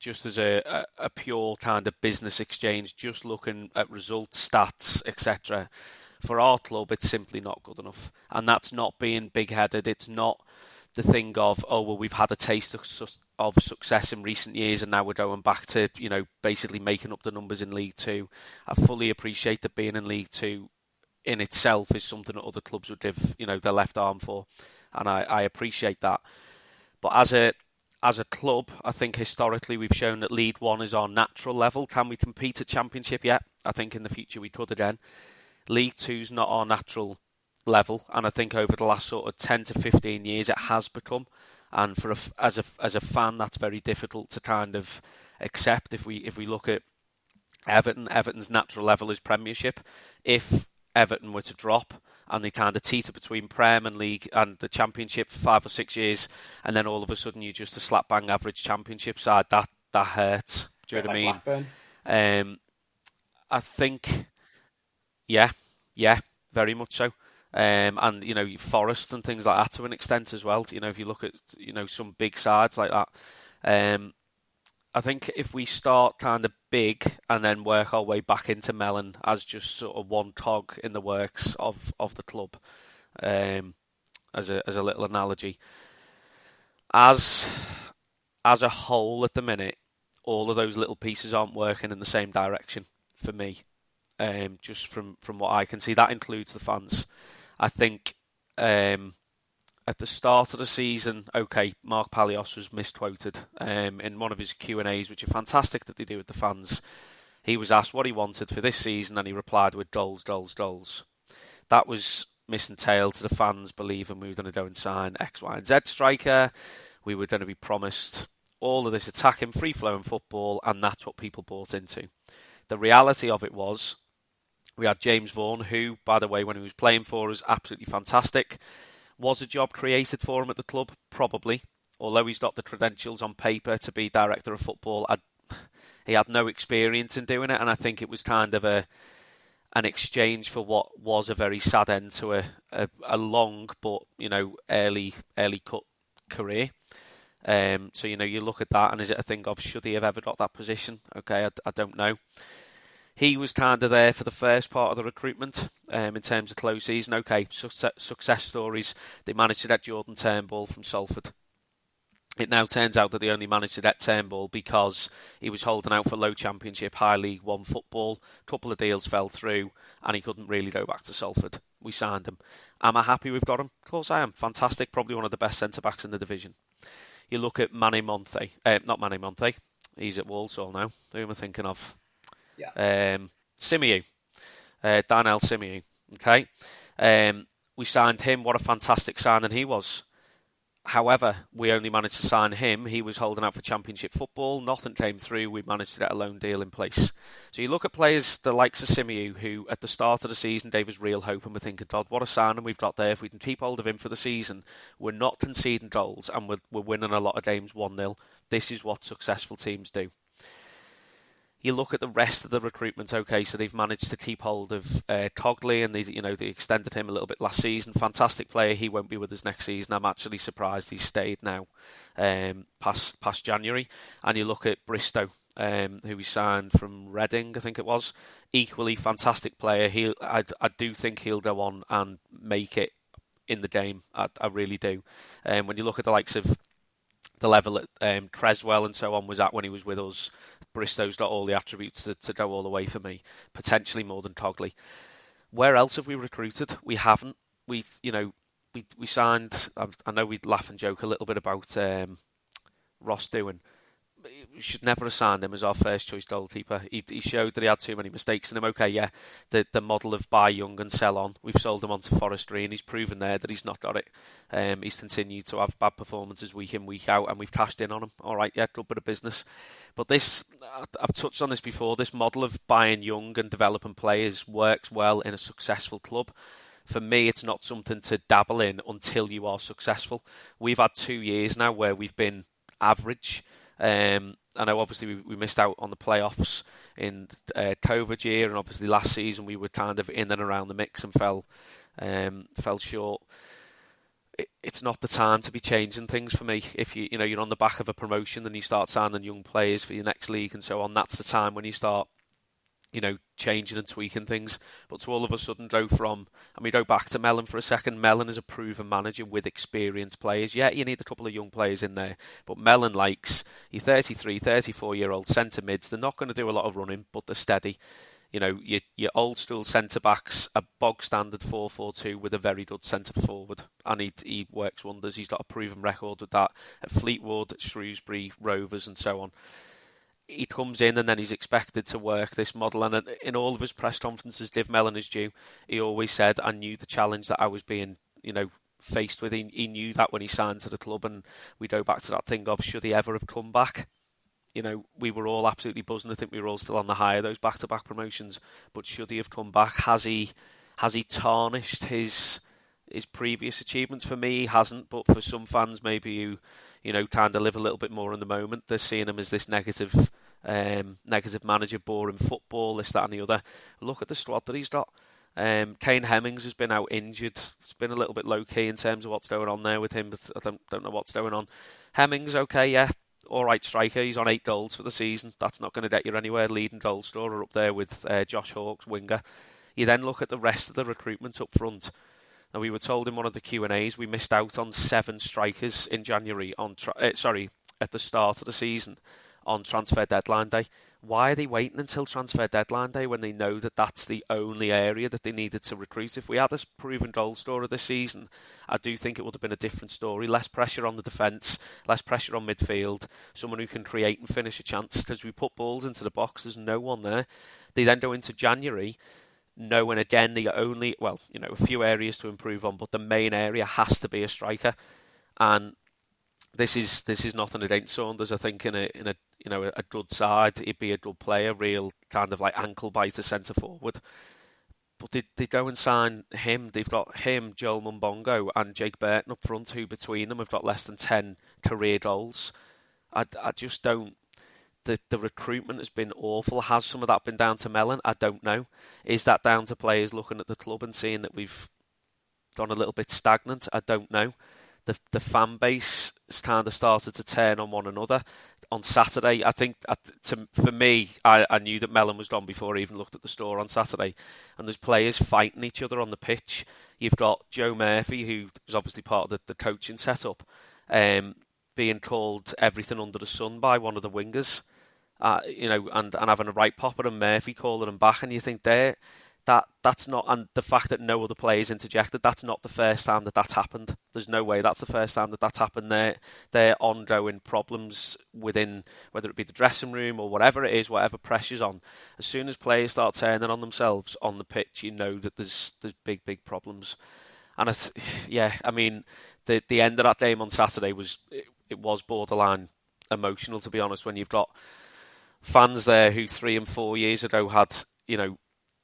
Just as a, a, a pure kind of business exchange, just looking at results, stats, etc. For our club, it's simply not good enough, and that's not being big-headed. It's not the thing of oh well we've had a taste of, of success in recent years and now we're going back to you know basically making up the numbers in League Two. I fully appreciate that being in League Two in itself is something that other clubs would give you know their left arm for, and I, I appreciate that. But as a as a club, I think historically we've shown that League One is our natural level. Can we compete at Championship yet? I think in the future we could again. League Two's not our natural level, and I think over the last sort of ten to fifteen years it has become. And for a, as a as a fan, that's very difficult to kind of accept. If we if we look at Everton, Everton's natural level is Premiership. If Everton were to drop and they kind of teeter between Prem and League and the Championship for five or six years, and then all of a sudden you're just a slap bang average Championship side, that that hurts. Do you know what I mean? Um, I think, yeah, yeah, very much so um, and you know Forest and things like that to an extent as well. You know, if you look at you know some big sides like that, um, I think if we start kind of big and then work our way back into Mellon as just sort of one cog in the works of of the club, um, as a as a little analogy, as as a whole at the minute, all of those little pieces aren't working in the same direction for me. Um, just from, from what I can see, that includes the fans. I think um, at the start of the season, okay, Mark Palios was misquoted um, in one of his Q and A's, which are fantastic that they do with the fans. He was asked what he wanted for this season, and he replied with goals, goals, goals. That was missing tail to the fans believing we were going to go and sign X, Y, and Z striker. We were going to be promised all of this attacking, free flowing football, and that's what people bought into. The reality of it was we had James Vaughan, who, by the way, when he was playing for us, absolutely fantastic. Was a job created for him at the club? Probably. Although he's got the credentials on paper to be director of football, I'd, he had no experience in doing it, and I think it was kind of a an exchange for what was a very sad end to a, a, a long but you know early early cut career. Um, so you know you look at that, and is it a thing of should he have ever got that position? Okay, I, I don't know he was kind of there for the first part of the recruitment um, in terms of close season. Okay, success, success stories. They managed to get Jordan Turnbull from Salford. It now turns out that they only managed to get Turnbull because he was holding out for low championship, high League One football. A couple of deals fell through, and he couldn't really go back to Salford. We signed him. Am I happy we've got him? Of course I am. Fantastic. Probably one of the best centre backs in the division. You look at Manny Monthe, uh, not Manny Monthe. He's at Walsall now. Who am I thinking of? Yeah. Um, Simiu, uh, Simiu. Okay, um, we signed him. What a fantastic signing he was. However, we only managed to sign him. He was holding out for Championship football. Nothing came through. We managed to get a loan deal in place. So you look at players the likes of Simiu, who at the start of the season gave us real hope, and we're thinking, God, what a signing we've got there. If we can keep hold of him for the season, we're not conceding goals and we're, we're winning a lot of games 1 0. This is what successful teams do you look at the rest of the recruitment. Okay, so they've managed to keep hold of uh, Cogley, and they, you know, they extended him a little bit last season. Fantastic player. He won't be with us next season. I'm actually surprised he's stayed now, um, past past January. And you look at Bristow, um, who we signed from Reading, I think it was. Equally fantastic player. He, I, I do think he'll go on and make it in the game. I, I really do. Um, when you look at the likes of the level that um, Creswell and so on was at when he was with us. Bristow's got all the attributes to, to go all the way for me, potentially more than Cogley. Where else have we recruited? We haven't. We, you know, we we signed. I, I know we laugh and joke a little bit about um, Ross doing we should never have signed him as our first choice goalkeeper. He, he showed that he had too many mistakes in him. Okay, yeah, the the model of buy young and sell on. We've sold him on to Forestry, and he's proven there that he's not got it. Um, he's continued to have bad performances week in week out, and we've cashed in on him. All right, yeah, a good bit of business. But this, I've touched on this before. This model of buying young and developing players works well in a successful club for me, it's not something to dabble in until you are successful. We've had two years now where we've been average. Um, I know obviously we, we, missed out on the playoffs in uh, COVID year, and obviously last season we were kind of in and around the mix and fell um, fell short. It, it's not the time to be changing things for me. If you you know you're on the back of a promotion and you start signing young players for your next league and so on, that's the time when you start you know, changing and tweaking things. But to all of a sudden go from, and we go back to Mellon for a second. Mellon is a proven manager with experienced players. Yeah, you need a couple of young players in there, but Mellon likes your 33, 34 year old centre mids. They're not going to do a lot of running, but they're steady. You know, your, your old school centre backs, a bog standard 4 4 2 with a very good centre forward, and he, he works wonders. He's got a proven record with that at Fleetwood, Shrewsbury, Rovers, and so on he comes in and then he's expected to work this model. And in all of his press conferences, Div Mellon is due. He always said, "I knew the challenge that I was being, you know, faced with. He, he knew that when he signed to the club." And we go back to that thing of should he ever have come back? You know, we were all absolutely buzzing. I think we were all still on the high of those back-to-back promotions. But should he have come back? Has he? Has he tarnished his? His previous achievements. For me, he hasn't, but for some fans, maybe you, you know, kind of live a little bit more in the moment. They're seeing him as this negative, um, negative manager, boring football, this, that, and the other. Look at the squad that he's got. Um, Kane Hemmings has been out injured. It's been a little bit low key in terms of what's going on there with him, but I don't don't know what's going on. Hemmings, okay, yeah, all right striker. He's on eight goals for the season. That's not going to get you anywhere. Leading goal scorer up there with uh, Josh Hawkes, winger. You then look at the rest of the recruitment up front. Now we were told in one of the Q and A's we missed out on seven strikers in January on tra- uh, sorry at the start of the season on transfer deadline day. Why are they waiting until transfer deadline day when they know that that's the only area that they needed to recruit? If we had a proven goal scorer this season, I do think it would have been a different story. Less pressure on the defence, less pressure on midfield, someone who can create and finish a chance. Because we put balls into the box, there's no one there. They then go into January knowing again the only well, you know, a few areas to improve on, but the main area has to be a striker. And this is this is nothing against Saunders. I think in a in a you know a good side, he'd be a good player, real kind of like ankle biter centre forward. But they they go and sign him. They've got him, Joel Mumbongo, and Jake Burton up front, who between them have got less than ten career goals. I, I just don't the, the recruitment has been awful. Has some of that been down to Mellon? I don't know. Is that down to players looking at the club and seeing that we've gone a little bit stagnant? I don't know. The the fan base has kind of started to turn on one another. On Saturday, I think to, for me, I, I knew that Mellon was gone before I even looked at the store on Saturday. And there's players fighting each other on the pitch. You've got Joe Murphy, who is obviously part of the, the coaching setup. Um, being called everything under the sun by one of the wingers, uh, you know, and, and having a right popper and Murphy calling him back, and you think there that that's not, and the fact that no other players interjected, that's not the first time that that's happened. There's no way that's the first time that that's happened. There, there ongoing problems within whether it be the dressing room or whatever it is, whatever pressure's on. As soon as players start turning on themselves on the pitch, you know that there's there's big big problems. And I *sighs* yeah, I mean, the the end of that game on Saturday was it, it was borderline emotional to be honest. When you've got fans there who three and four years ago had you know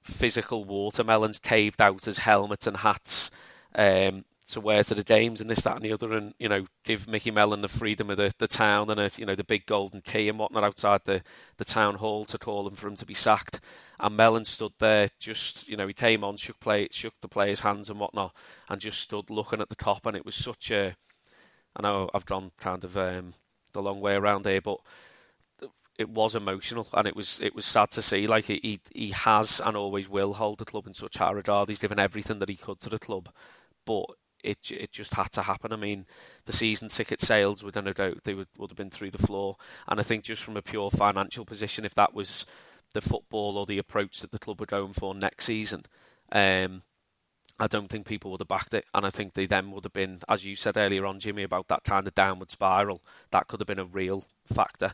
physical watermelons caved out as helmets and hats um, to wear to the games and this, that, and the other, and you know, give Micky Mellon the freedom of the, the town and a, you know the big golden key and whatnot outside the, the town hall to call him for him to be sacked. And Mellon stood there, just you know, he came on, shook play, shook the players' hands and whatnot, and just stood looking at the top, and it was such a. I know I've gone kind of um, the long way around here, but it was emotional and it was it was sad to see. Like he he has and always will hold the club in such high regard. He's given everything that he could to the club, but it it just had to happen. I mean, the season ticket sales, within a doubt, they would would have been through the floor. And I think just from a pure financial position, if that was the football or the approach that the club were going for next season, um, I don't think people would have backed it. And I think they then would have been, as you said earlier on, Jimmy, about that kind of downward spiral. That could have been a real factor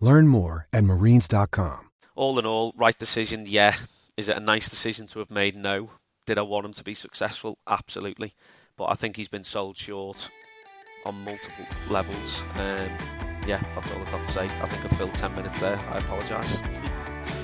Learn more at marines.com. All in all, right decision, yeah. Is it a nice decision to have made? No. Did I want him to be successful? Absolutely. But I think he's been sold short on multiple levels. Um, yeah, that's all I've got to say. I think I've filled 10 minutes there. I apologise. *laughs*